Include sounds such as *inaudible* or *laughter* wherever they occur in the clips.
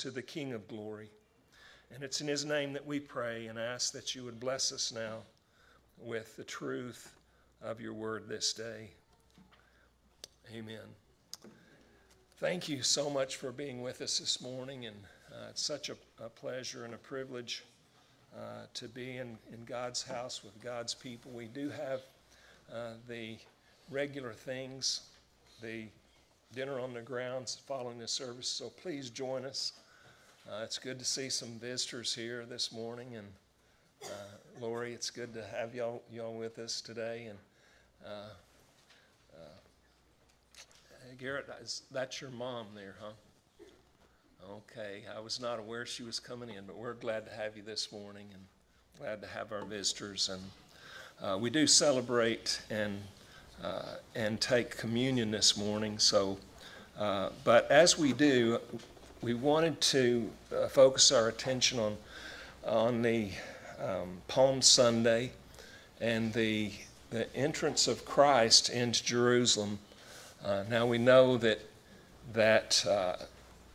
to the King of glory. And it's in his name that we pray and ask that you would bless us now with the truth of your word this day. Amen. Thank you so much for being with us this morning, and uh, it's such a, a, pleasure and a privilege uh, to be in, in God's house with God's people. We do have uh, the regular things, the dinner on the grounds following the service, so please join us. Uh, it's good to see some visitors here this morning, and uh, Lori, it's good to have y'all, y'all with us today. And uh, uh, Garrett, is, that's your mom there, huh? Okay, I was not aware she was coming in, but we're glad to have you this morning and glad to have our visitors. And uh, we do celebrate and uh, and take communion this morning. So, but as we do, we wanted to uh, focus our attention on on the um, Palm Sunday and the the entrance of Christ into Jerusalem. Uh, now we know that that uh,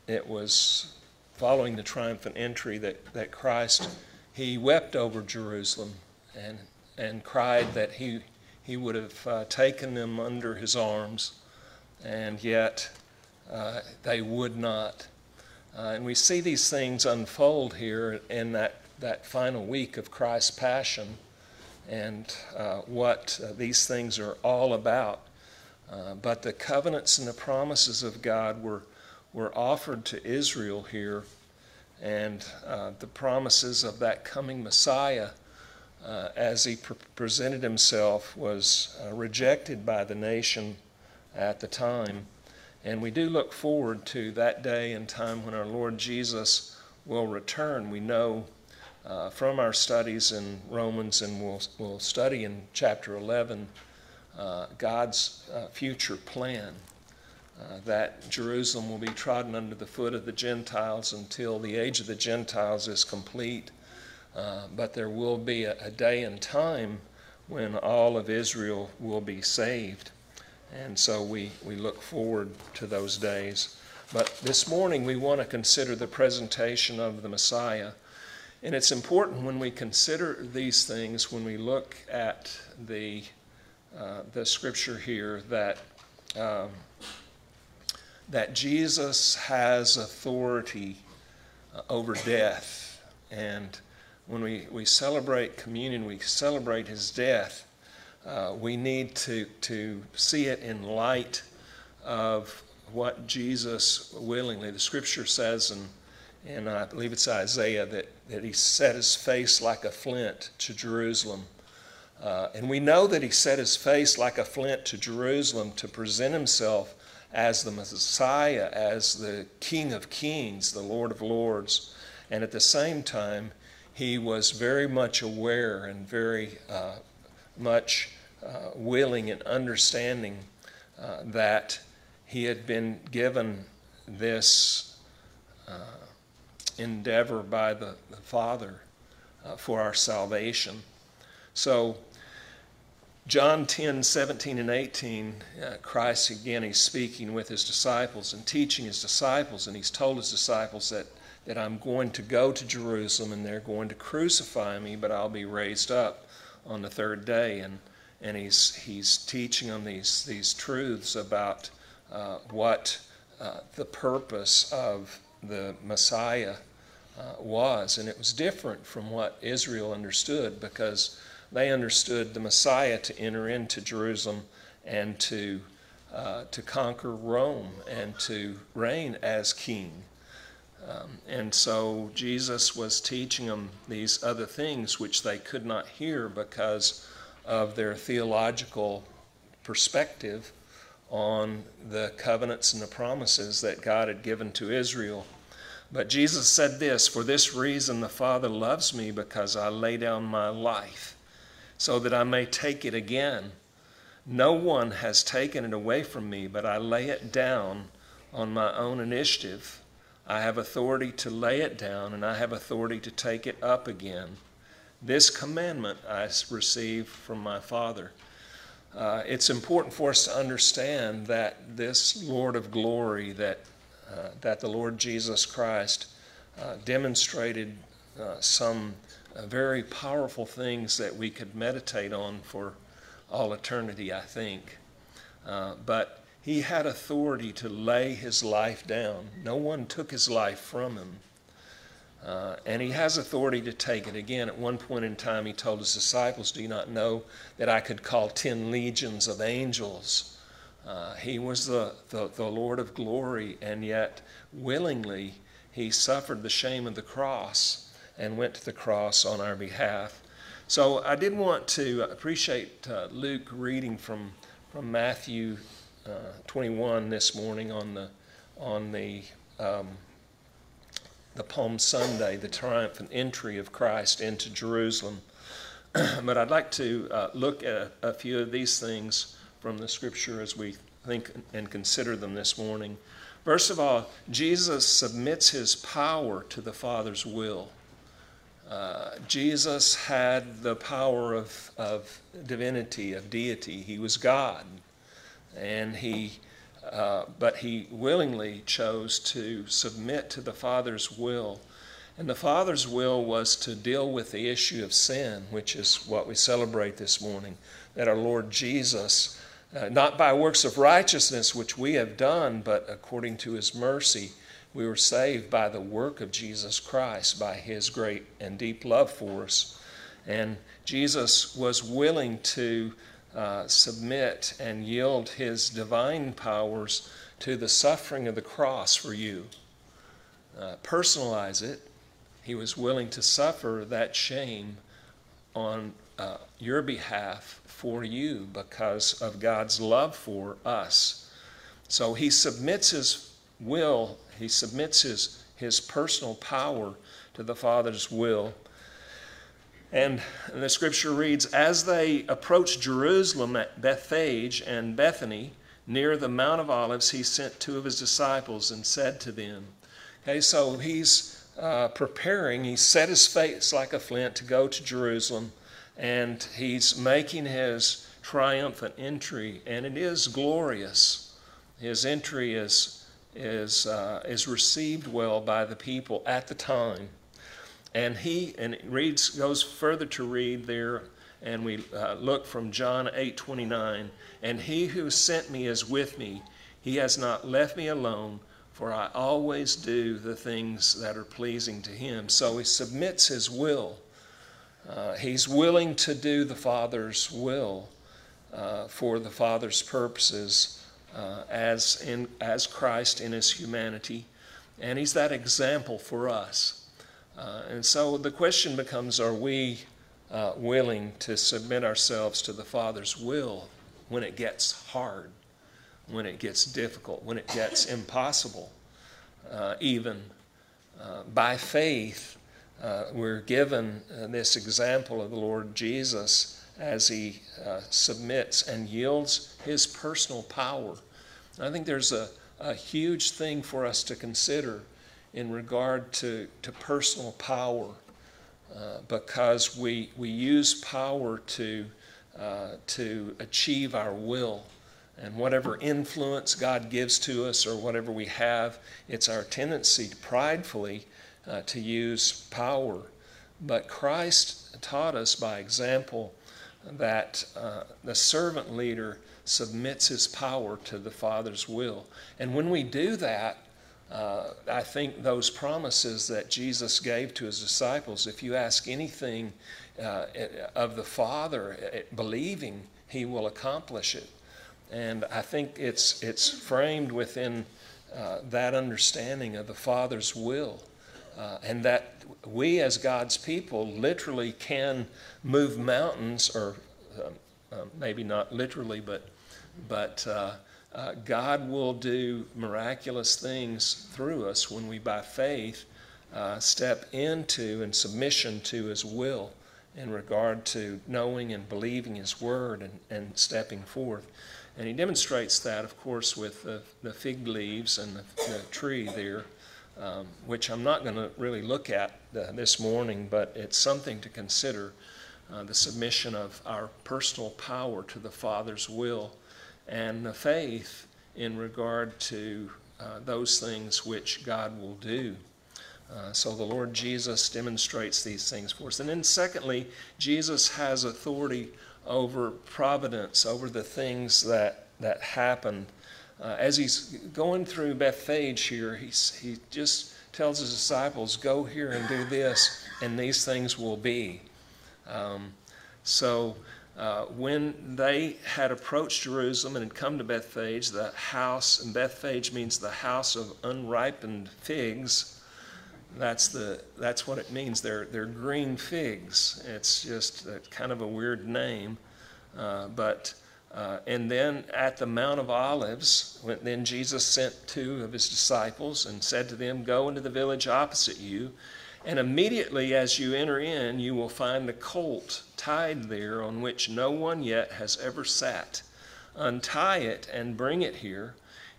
it was following the triumphant entry that, that Christ he wept over Jerusalem and and cried that he he would have uh, taken them under his arms, and yet uh, they would not. Uh, and we see these things unfold here in that, that final week of Christ's passion and uh, what uh, these things are all about. Uh, but the covenants and the promises of God were, were offered to Israel here, and uh, the promises of that coming Messiah. Uh, as he pre- presented himself, was rejected by the nation at the time. And we do look forward to that day and time when our Lord Jesus will return. We know uh, from our studies in Romans, and we'll, we'll study in chapter 11, uh, God's uh, future plan. Uh, that Jerusalem will be trodden under the foot of the Gentiles until the age of the Gentiles is complete. Uh, but there will be a, a day and time when all of Israel will be saved. And so we, we look forward to those days. But this morning we want to consider the presentation of the Messiah. And it's important when we consider these things, when we look at the, uh, the scripture here, that, um, that Jesus has authority uh, over death. And when we, we celebrate communion, we celebrate his death uh, we need to, to see it in light of what Jesus willingly, the scripture says, and, and I believe it's Isaiah, that, that he set his face like a flint to Jerusalem. Uh, and we know that he set his face like a flint to Jerusalem to present himself as the Messiah, as the King of Kings, the Lord of Lords. And at the same time, he was very much aware and very uh, much uh, willing and understanding uh, that he had been given this uh, endeavor by the, the Father uh, for our salvation. So, John 10, 17, and 18, uh, Christ again, he's speaking with his disciples and teaching his disciples, and he's told his disciples that, that I'm going to go to Jerusalem and they're going to crucify me, but I'll be raised up on the third day. And and he's, he's teaching them these, these truths about uh, what uh, the purpose of the Messiah uh, was. And it was different from what Israel understood because they understood the Messiah to enter into Jerusalem and to, uh, to conquer Rome and to reign as king. Um, and so Jesus was teaching them these other things which they could not hear because of their theological perspective on the covenants and the promises that God had given to Israel. But Jesus said this For this reason the Father loves me, because I lay down my life, so that I may take it again. No one has taken it away from me, but I lay it down on my own initiative. I have authority to lay it down, and I have authority to take it up again. This commandment I received from my Father. Uh, it's important for us to understand that this Lord of glory, that uh, that the Lord Jesus Christ uh, demonstrated uh, some uh, very powerful things that we could meditate on for all eternity, I think. Uh, but he had authority to lay his life down. No one took his life from him. Uh, and he has authority to take it. Again, at one point in time, he told his disciples, Do you not know that I could call ten legions of angels? Uh, he was the, the, the Lord of glory, and yet willingly he suffered the shame of the cross and went to the cross on our behalf. So I did want to appreciate uh, Luke reading from, from Matthew uh, 21 this morning on the, on the, um, the Palm Sunday, the triumphant entry of Christ into Jerusalem. *clears throat* but I'd like to uh, look at a, few of these things from the scripture as we think and consider them this morning. First of all, Jesus submits his power to the Father's will. Uh, Jesus had the power of, of divinity, of deity. He was God. And he, uh, but he willingly chose to submit to the Father's will. And the Father's will was to deal with the issue of sin, which is what we celebrate this morning. That our Lord Jesus, uh, not by works of righteousness which we have done, but according to his mercy, we were saved by the work of Jesus Christ, by his great and deep love for us. And Jesus was willing to uh, submit and yield his divine powers to the suffering of the cross for you. Uh, personalize it. He was willing to suffer that shame on uh, your behalf for you because of God's love for us. So he submits his will he submits his, his personal power to the Father's will. And the scripture reads As they approached Jerusalem at Bethphage and Bethany, near the Mount of Olives, he sent two of his disciples and said to them, Okay, so he's uh, preparing, he set his face like a flint to go to Jerusalem, and he's making his triumphant entry, and it is glorious. His entry is is, uh, is received well by the people at the time. And he and reads goes further to read there, and we uh, look from John 8 29. And he who sent me is with me. He has not left me alone, for I always do the things that are pleasing to him. So he submits his will. Uh, he's willing to do the Father's will uh, for the Father's purposes uh, as, in, as Christ in his humanity. And he's that example for us. Uh, and so the question becomes are we uh, willing to submit ourselves to the Father's will when it gets hard, when it gets difficult, when it gets *laughs* impossible, uh, even? Uh, by faith, uh, we're given this example of the Lord Jesus as he submits and yields his personal power I think there's a, a huge thing for us to consider in regard to, to personal power uh, because we, we use power to, uh, to achieve our will. And whatever influence God gives to us or whatever we have, it's our tendency to pridefully uh, to use power. But Christ taught us by example that uh, the servant leader submits his power to the Father's will. And when we do that, uh, I think those promises that Jesus gave to his disciples, if you ask anything uh, of the Father, uh, believing, he will accomplish it. And I think it's, it's framed within uh, that understanding of the Father's will. Uh, and that we, as God's people, literally can move mountains, or um, um maybe not literally, but but uh, God will do miraculous things through us when we, by faith, uh, step into and submission to His will in regard to knowing and believing His word and, and stepping forth. And He demonstrates that, of course, with the, the fig leaves and the, the tree there. Um, which I'm not going to really look at this morning, but it's something to consider uh, the submission of our personal power to the Father's will and the faith in regard to uh, those things which God will do. Uh, so the Lord Jesus demonstrates these things for us. And then, secondly, Jesus has authority over providence, over the things that, that happen. Uh, as he's going through Bethphage here, he's, he just tells his disciples, Go here and do this, and these things will be. Um, so, uh, when they had approached Jerusalem and had come to Bethphage, the house, and Bethphage means the house of unripened figs. That's, the, that's what it means. They're, they're green figs. It's just a, kind of a weird name. Uh, but, uh, and then at the Mount of Olives, when, then Jesus sent two of his disciples and said to them, Go into the village opposite you and immediately as you enter in, you will find the colt tied there on which no one yet has ever sat. Untie it and bring it here.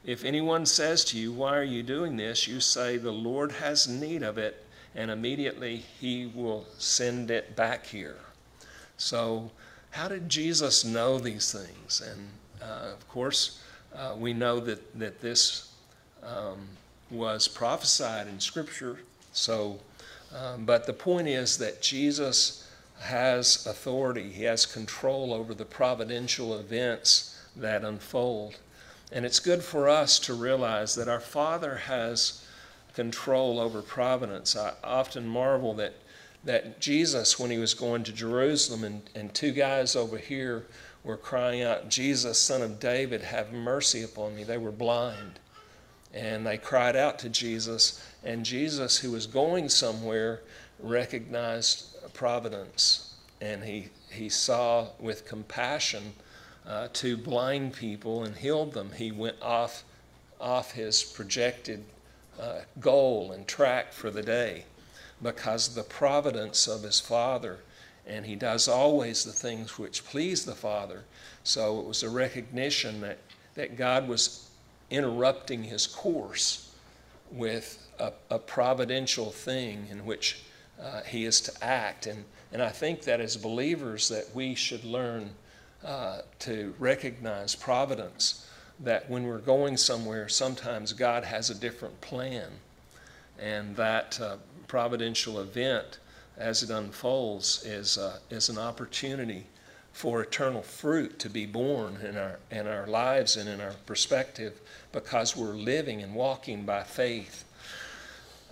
If anyone says to you, Why are you doing this? you say, The Lord has need of it, and immediately he will send it back here. So, how did Jesus know these things? And uh, of course, uh, we know that, that this um, was prophesied in Scripture. So, um, but the point is that Jesus has authority, he has control over the providential events that unfold. And it's good for us to realize that our Father has control over providence. I often marvel that, that Jesus, when he was going to Jerusalem, and, and two guys over here were crying out, Jesus, son of David, have mercy upon me. They were blind. And they cried out to Jesus, and Jesus, who was going somewhere, recognized providence and he, he saw with compassion uh, to blind people and healed them. He went off, off his projected uh, goal and track for the day because the providence of his Father. And he does always the things which please the Father. So it was a recognition that, that God was interrupting his course with a, a providential thing in which uh, he is to act. And, and I think that as believers that we should learn uh, to recognize providence, that when we're going somewhere, sometimes God has a different plan. And that uh, providential event, as it unfolds, is, uh, is an opportunity for eternal fruit to be born in our, in our lives and in our perspective because we're living and walking by faith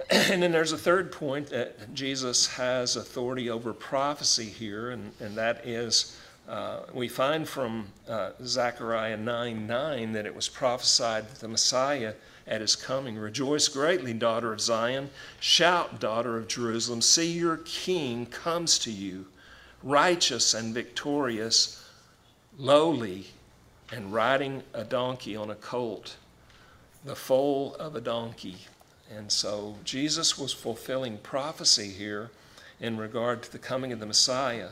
*clears throat* and then there's a third point that Jesus has authority over prophecy here, and, and that is uh, we find from uh, Zechariah 9 9 that it was prophesied that the Messiah at his coming. Rejoice greatly, daughter of Zion. Shout, daughter of Jerusalem. See, your king comes to you, righteous and victorious, lowly, and riding a donkey on a colt, the foal of a donkey. And so Jesus was fulfilling prophecy here in regard to the coming of the Messiah.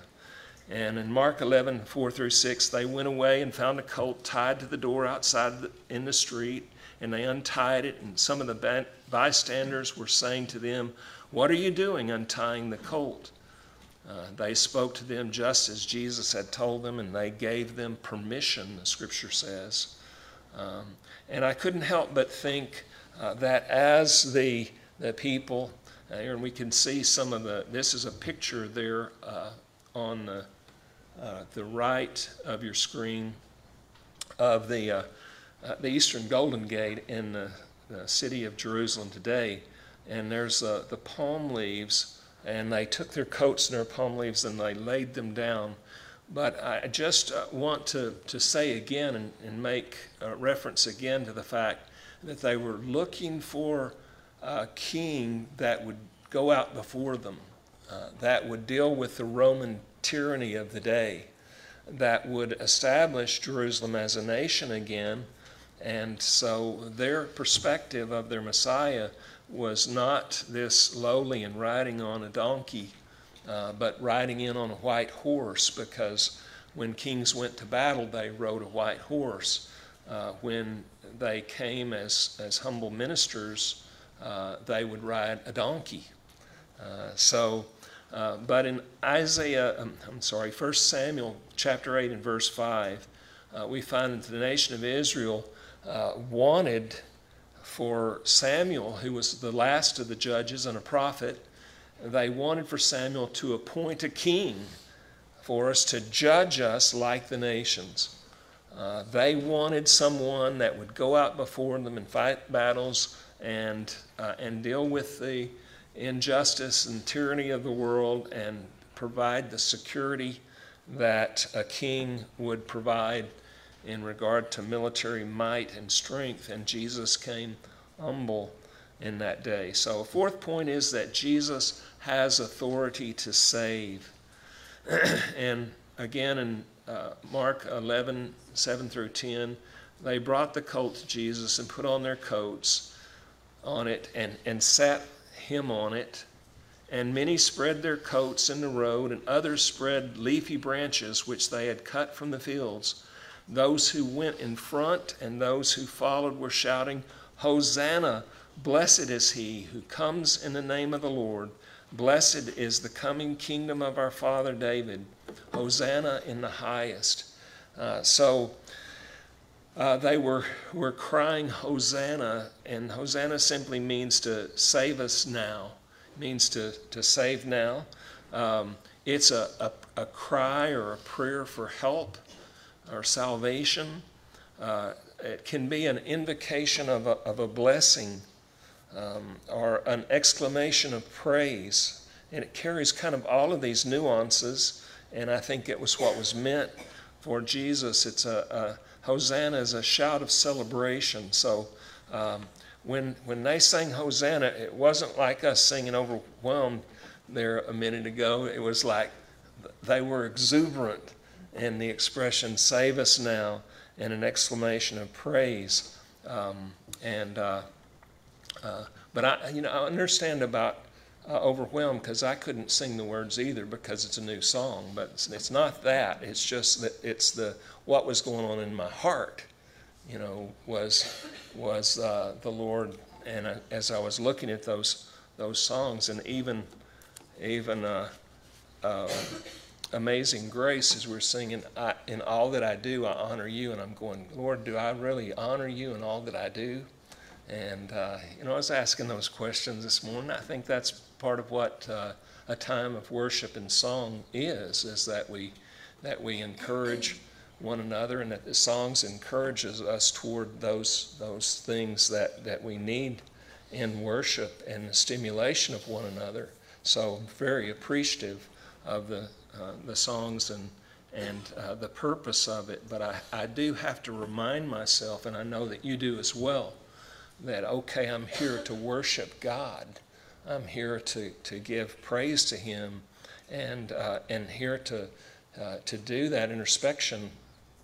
And in Mark 11, 4 through 6, they went away and found a colt tied to the door outside the, in the street, and they untied it. And some of the bystanders were saying to them, What are you doing untying the colt? Uh, they spoke to them just as Jesus had told them, and they gave them permission, the scripture says. Um, and I couldn't help but think uh, that as the, the people, uh, here and we can see some of the, this is a picture there uh, on the, uh, the right of your screen of the, the Eastern Golden Gate in the, the, city of Jerusalem today. And there's the palm leaves, and they took their coats and their palm leaves and they laid them down. But I just want to, to say again and, and make reference again to the fact that they were looking for a king that would go out before them, uh, that would deal with the Roman tyranny of the day, that would establish Jerusalem as a nation again. And so their perspective of their Messiah was not this lowly and riding on a donkey, uh, but riding in on a white horse, because when kings went to battle, they rode a white horse. Uh, when they came as, as humble ministers, uh, they would ride a donkey. Uh, so, uh, but in Isaiah, um, I'm sorry, 1 Samuel chapter 8 and verse 5, uh, we find that the nation of Israel wanted for Samuel, who was the last of the judges and a prophet, they wanted for Samuel to appoint a king for us to judge us like the nations. Uh, they wanted someone that would go out before them and fight battles and, uh, and deal with the injustice and tyranny of the world and provide the security that a king would provide in regard to military might and strength. And Jesus came humble in that day. So, a fourth point is that Jesus has authority to save. *clears throat* and again, in uh, Mark 11, 7 through 10, they brought the colt to Jesus and put on their coats on it and, and sat him on it. And many spread their coats in the road, and others spread leafy branches which they had cut from the fields. Those who went in front and those who followed were shouting, Hosanna! Blessed is he who comes in the name of the Lord. Blessed is the coming kingdom of our father David. Hosanna in the highest. Uh, so uh, they were, were crying Hosanna, and Hosanna simply means to save us now, means to, to save now. Um, it's a, a, a, cry or a prayer for help or salvation. Uh, it can be an invocation of a, of a blessing um, or an exclamation of praise. And it carries kind of all of these nuances, and I think it was what was meant for Jesus. It's a, a Hosanna is a shout of celebration. So um, when, when they sang Hosanna, it wasn't like us singing overwhelmed there a minute ago. It was like they were exuberant in the expression, save us now, and an exclamation of praise. Um, and, uh, uh, but I, you know, I understand about uh, overwhelmed because I couldn't sing the words either because it's a new song. But it's, it's not that. It's just that it's the what was going on in my heart, you know, was was uh, the Lord. And as I was looking at those those songs, and even even uh, uh, Amazing Grace, as we're singing, I, in all that I do, I honor you. And I'm going, Lord, do I really honor you in all that I do? And uh, you know, I was asking those questions this morning. I think that's part of what uh, a time of worship and song is: is that we that we encourage one another and that the songs encourages us toward those those things that that we need in worship and the stimulation of one another so very appreciative of the uh, the songs and and uh, the purpose of it but I, I do have to remind myself and I know that you do as well that okay I'm here to worship God I'm here to to give praise to him and uh, and here to uh, to do that introspection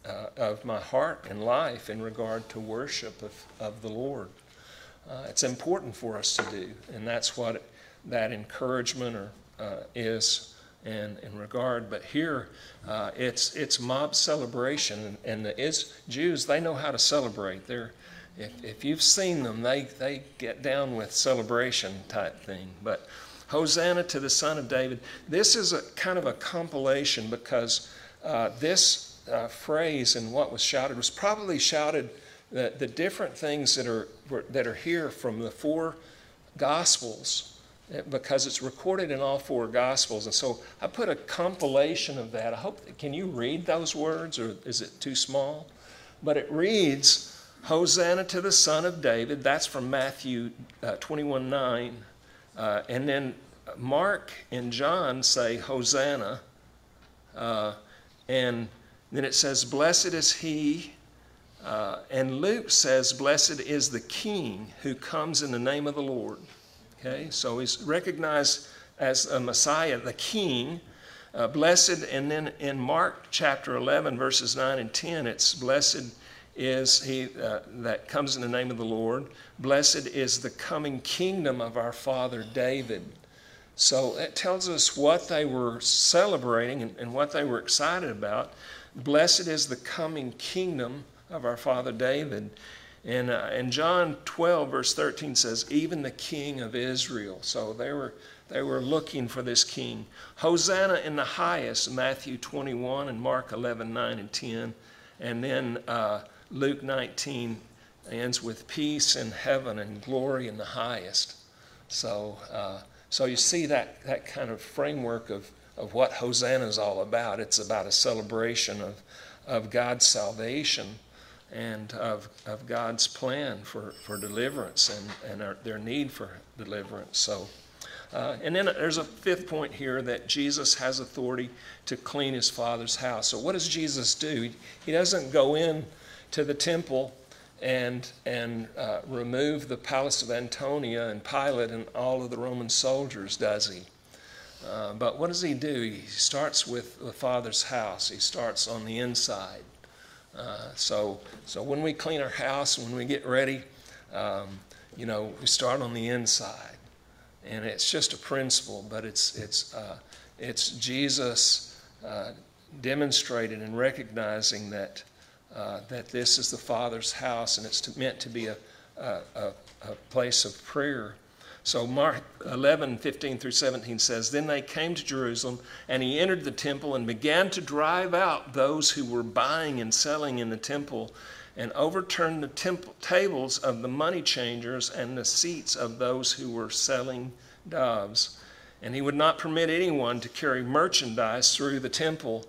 uh, of my heart and life in regard to worship of, of the Lord. Uh, it's important for us to do, and that's what that encouragement or, is in, in regard. But here, uh, it's it's mob celebration, and, the is, Jews they know how to celebrate. They're if, if you've seen them, they, they get down with celebration type thing. But Hosanna to the Son of David. This is a kind of a compilation because uh, this uh, phrase and what was shouted was probably shouted the, the different things that are, that are here from the four Gospels because it's recorded in all four Gospels. And so I put a compilation of that. I hope, can you read those words or is it too small? But it reads, Hosanna to the Son of David. That's from Matthew uh, 21 9. Uh, and then Mark and John say Hosanna. Uh, and then it says, Blessed is he. Uh, and Luke says, Blessed is the King who comes in the name of the Lord. Okay, so he's recognized as a Messiah, the King. Uh, blessed, and then in Mark chapter 11, verses 9 and 10, it's blessed is he uh, that comes in the name of the Lord. Blessed is the coming kingdom of our father David. So it tells us what they were celebrating and, and what they were excited about. Blessed is the coming kingdom of our father David. And, uh, and John 12, verse 13 says, even the king of Israel. So they were, they were looking for this king. Hosanna in the highest, Matthew 21 and Mark 11, 9 and 10. And then uh, Luke 19, ends with peace in heaven and glory in the highest. So, uh, so you see that, that kind of framework of, of what Hosanna is all about. It's about a celebration of, of God's salvation and of, of God's plan for, for deliverance and, and our, their need for deliverance. So, uh, and then there's a fifth point here that Jesus has authority to clean his father's house. So what does Jesus do? He, he doesn't go in to the temple and, and uh, remove the palace of Antonia and Pilate and all of the Roman soldiers, does he? Uh, but what does he do? He starts with the Father's house. He starts on the inside. Uh, so, so when we clean our house, when we get ready, um, you know, we start on the inside, and it's just a principle, but it's it's uh, it's Jesus uh, demonstrated and recognizing that uh, that this is the Father's house and it's to, meant to be a, a, a, place of prayer. So Mark 11, 15 through 17 says, Then they came to Jerusalem, and he entered the temple and began to drive out those who were buying and selling in the temple, and overturned the temple tables of the money changers and the seats of those who were selling doves. And he would not permit anyone to carry merchandise through the temple.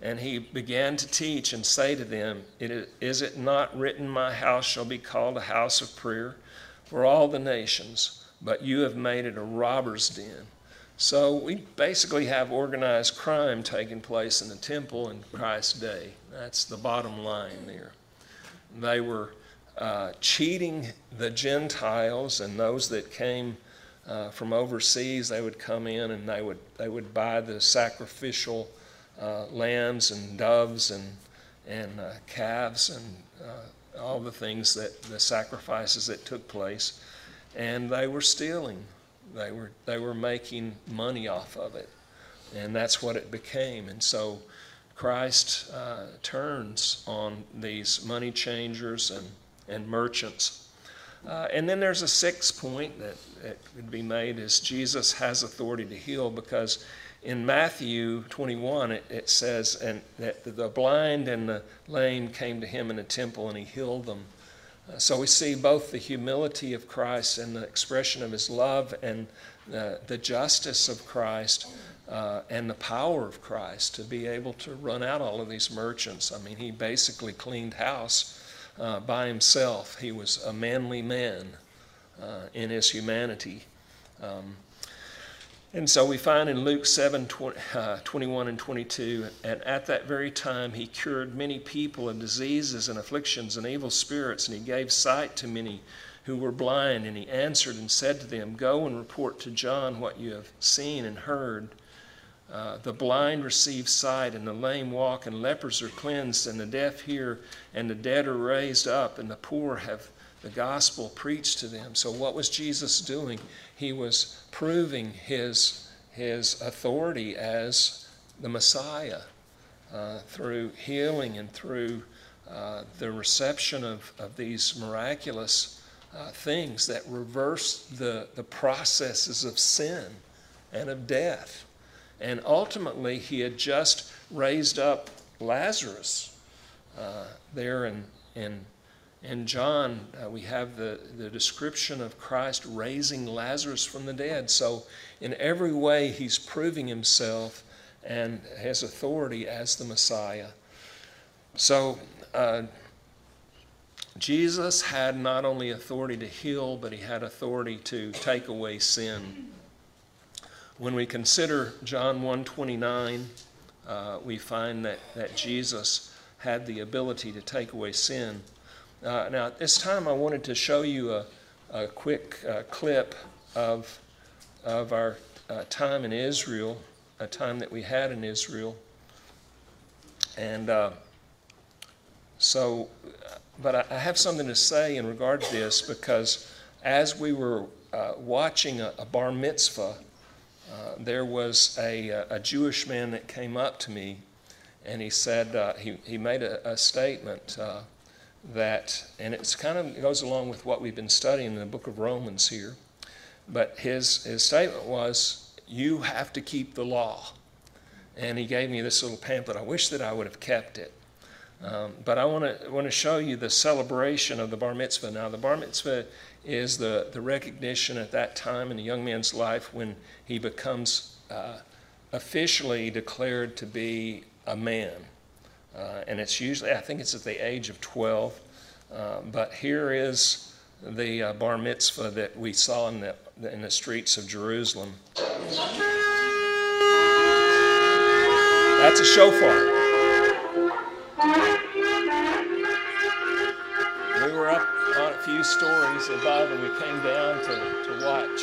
And he began to teach and say to them, Is it not written, My house shall be called a house of prayer for all the nations, but you have made it a robber's den? So we basically have organized crime taking place in the temple in Christ's day. That's the bottom line there. They were uh, cheating the Gentiles and those that came uh, from overseas. They would come in and they would, they would buy the sacrificial uh, lambs and doves and, and uh, calves and uh, all the things that the sacrifices that took place. And they were stealing. They were, they were making money off of it. And that's what it became. And so Christ uh, turns on these money changers and, and merchants. Uh, and then there's a sixth point that, that could be made is Jesus has authority to heal because in Matthew 21, it, it says, and that the blind and the lame came to him in the temple and he healed them. So we see both the humility of Christ and the expression of his love and uh, the justice of Christ uh, and the power of Christ to be able to run out all of these merchants. I mean, he basically cleaned house uh, by himself. He was a manly man uh, in his humanity. Um, and so we find in Luke 7 20, uh, 21 and 22, and at that very time he cured many people of diseases and afflictions and evil spirits, and he gave sight to many who were blind. And he answered and said to them, Go and report to John what you have seen and heard. Uh, the blind receive sight, and the lame walk, and lepers are cleansed, and the deaf hear, and the dead are raised up, and the poor have the gospel preached to them. So, what was Jesus doing? He was proving his, his authority as the Messiah uh, through healing and through uh, the reception of, of these miraculous uh, things that reverse the, the processes of sin and of death. And ultimately, he had just raised up Lazarus uh, there in, in in John, uh, we have the, the description of Christ raising Lazarus from the dead. So, in every way, he's proving himself and his authority as the Messiah. So, uh, Jesus had not only authority to heal, but he had authority to take away sin. When we consider John 129, uh, we find that, that Jesus had the ability to take away sin. Uh, now, at this time, I wanted to show you a, a quick uh, clip of, of our uh, time in Israel, a time that we had in Israel. And uh, so, but I, I, have something to say in regard to this because as we were uh, watching a, a, bar mitzvah, uh, there was a, a Jewish man that came up to me and he said, he, he made a, a statement that, and it's kind of goes along with what we've been studying in the book of Romans here. But his, his statement was, You have to keep the law. And he gave me this little pamphlet. I wish that I would have kept it. Um, but I want to want to show you the celebration of the bar mitzvah. Now, the bar mitzvah is the, the recognition at that time in a young man's life when he becomes uh, officially declared to be a man. Uh, and it's usually, I think it's at the age of 12. Uh, but here is the uh, bar mitzvah that we saw in the, in the streets of Jerusalem. That's a shofar. We were up on a few stories above and we came down to, to watch.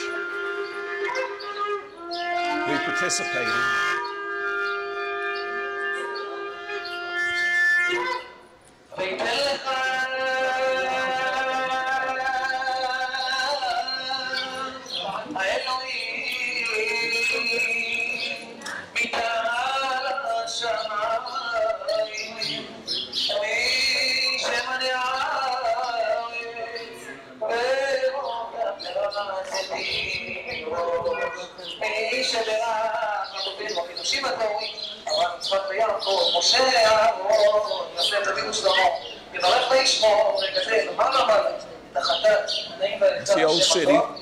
We participated. Get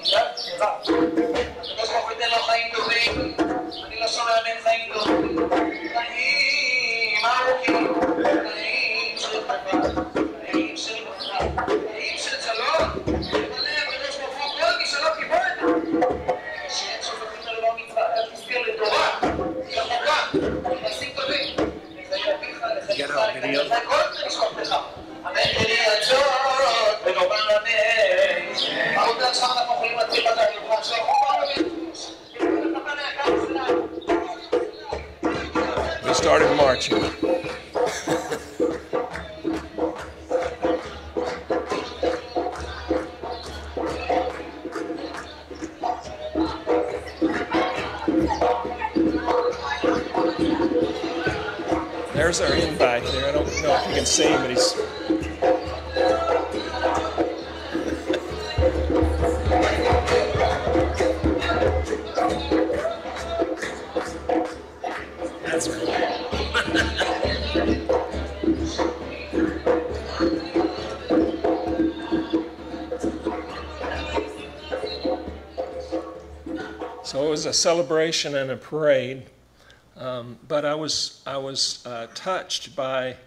started marching. There's our invite there. I don't know if you can see him, but he's. Celebration and a parade. Um, but I was I was uh, touched by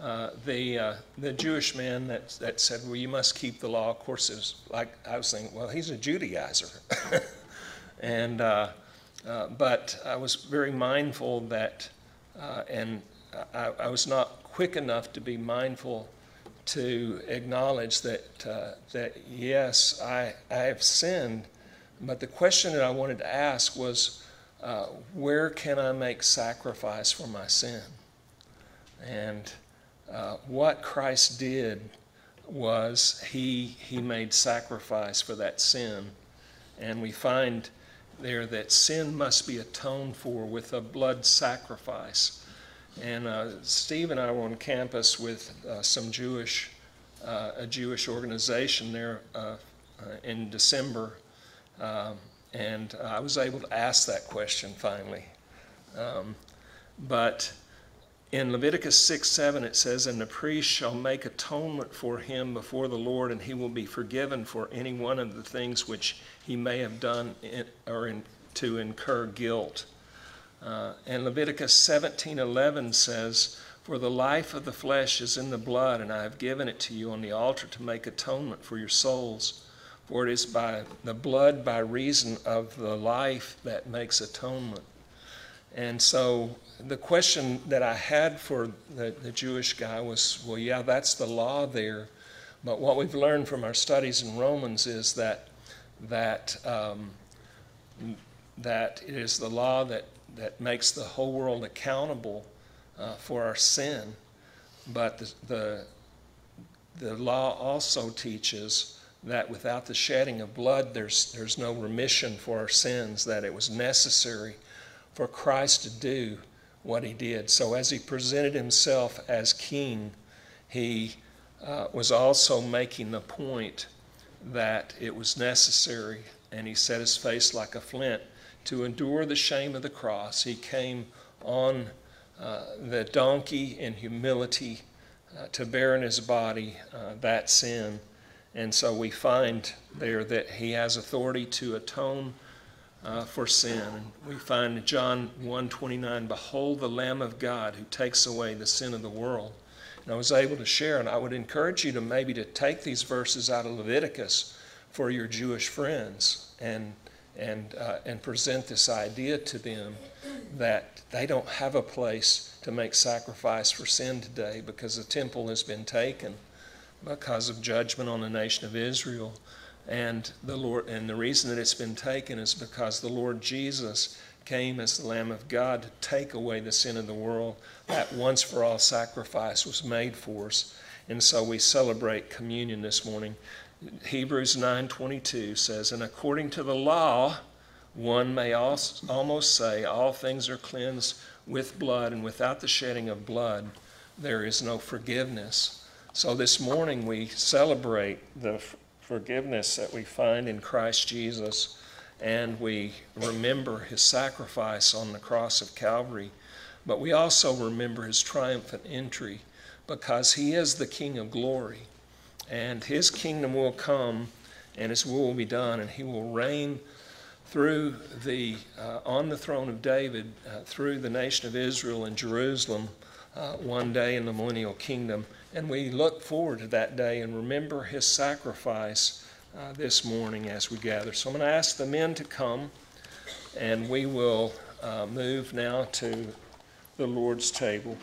uh, the uh, the Jewish man that that said, "Well, you must keep the law." Of course, it was like I was thinking, "Well, he's a Judaizer," *laughs* and uh, uh, but I was very mindful that, uh, and I, I, was not quick enough to be mindful to acknowledge that that yes, I I have sinned, but the question that I wanted to ask was uh, where can I make sacrifice for my sin? And uh, what Christ did was he, he made sacrifice for that sin. And we find there that sin must be atoned for with a blood sacrifice. And uh, Steve and I were on campus with uh, some Jewish, uh, a Jewish organization there uh, in December. Um, and I was able to ask that question finally. Um, but in Leviticus 6 7, it says, And the priest shall make atonement for him before the Lord, and he will be forgiven for any one of the things which he may have done in, or in, to incur guilt. Uh, and Leviticus 17 11 says, For the life of the flesh is in the blood, and I have given it to you on the altar to make atonement for your souls. For it is by the blood, by reason of the life, that makes atonement. And so the question that I had for the, the Jewish guy was well, yeah, that's the law there. But what we've learned from our studies in Romans is that, that, um, that it is the law that, that makes the whole world accountable uh, for our sin. But the, the, the law also teaches that without the shedding of blood, there's, there's no remission for our sins, that it was necessary for Christ to do what he did. So, as he presented himself as king, he uh, was also making the point that it was necessary, and he set his face like a flint to endure the shame of the cross. He came on uh, the donkey in humility uh, to bear in his body uh, that sin. And so we find there that he has authority to atone uh, for sin. And we find in John 1:29, "Behold the Lamb of God who takes away the sin of the world." And I was able to share, and I would encourage you to maybe to take these verses out of Leviticus for your Jewish friends and and uh, and present this idea to them that they don't have a place to make sacrifice for sin today because the temple has been taken because of judgment on the nation of Israel. And the Lord and the reason that it's been taken is because the Lord Jesus came as the Lamb of God to take away the sin of the world. That once for all sacrifice was made for us. And so we celebrate communion this morning. Hebrews 9:22 says, "And according to the law, one may almost say all things are cleansed with blood, and without the shedding of blood, there is no forgiveness." So this morning we celebrate the forgiveness that we find in Christ Jesus, and we remember his sacrifice on the cross of Calvary, but we also remember his triumphant entry because he is the King of glory and his kingdom will come and his will will be done and he will reign through the uh, on the throne of david uh, through the nation of israel and jerusalem uh, one day in the millennial kingdom and we look forward to that day and remember his sacrifice uh, this morning as we gather. So i'm going to ask the men to come and we will uh, move now to the lord's table